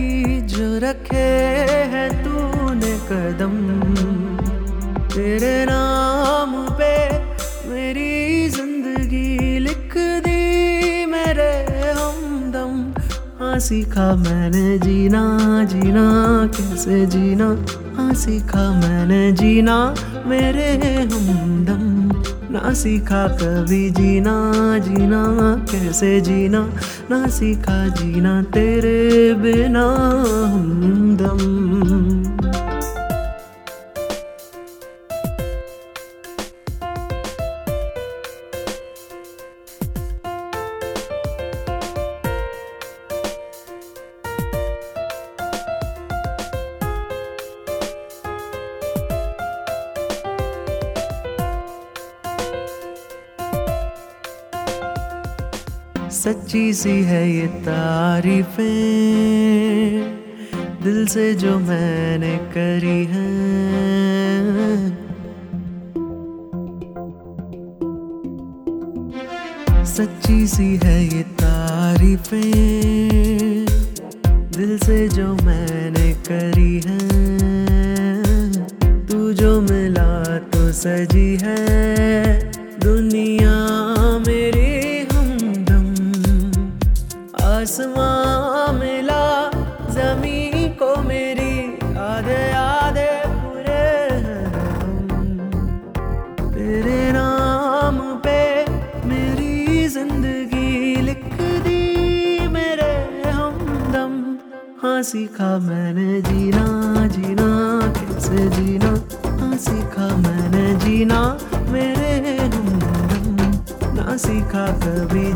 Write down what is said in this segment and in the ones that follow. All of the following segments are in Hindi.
की जो रखे है तूने कदम। तेरे नाम पे मेरी ज़िंदगी लिख दी, मेरे हमदम। हाँ सीखा मैंने जीना जीना कैसे जीना? हाँ सीखा मैंने जीना, मेरे हमदम। ना सीखा कभी जीना जीना कैसे जीना? ना सीखा जीना तेरे बिना हमदम सच्ची सी है ये तारीफें, दिल से जो मैंने करी है। सच्ची सी है ये तारीफें, दिल से जो मैंने करी है। तू जो मिला तो सजी आसमां मिला जमी को मेरी आधे आधे पूरे तेरे नाम पे मेरी ज़िंदगी लिख दी, मेरे हमदम। हाँ सीखा मैंने जीना जीना कैसे जीना? हाँ सीखा मैंने जीना मेरे हमदम। ना सीखा कभी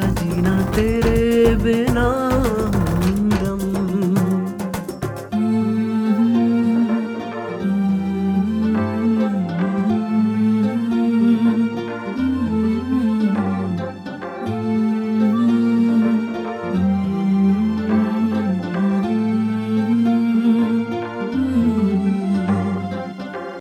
जीना तेरे बिना।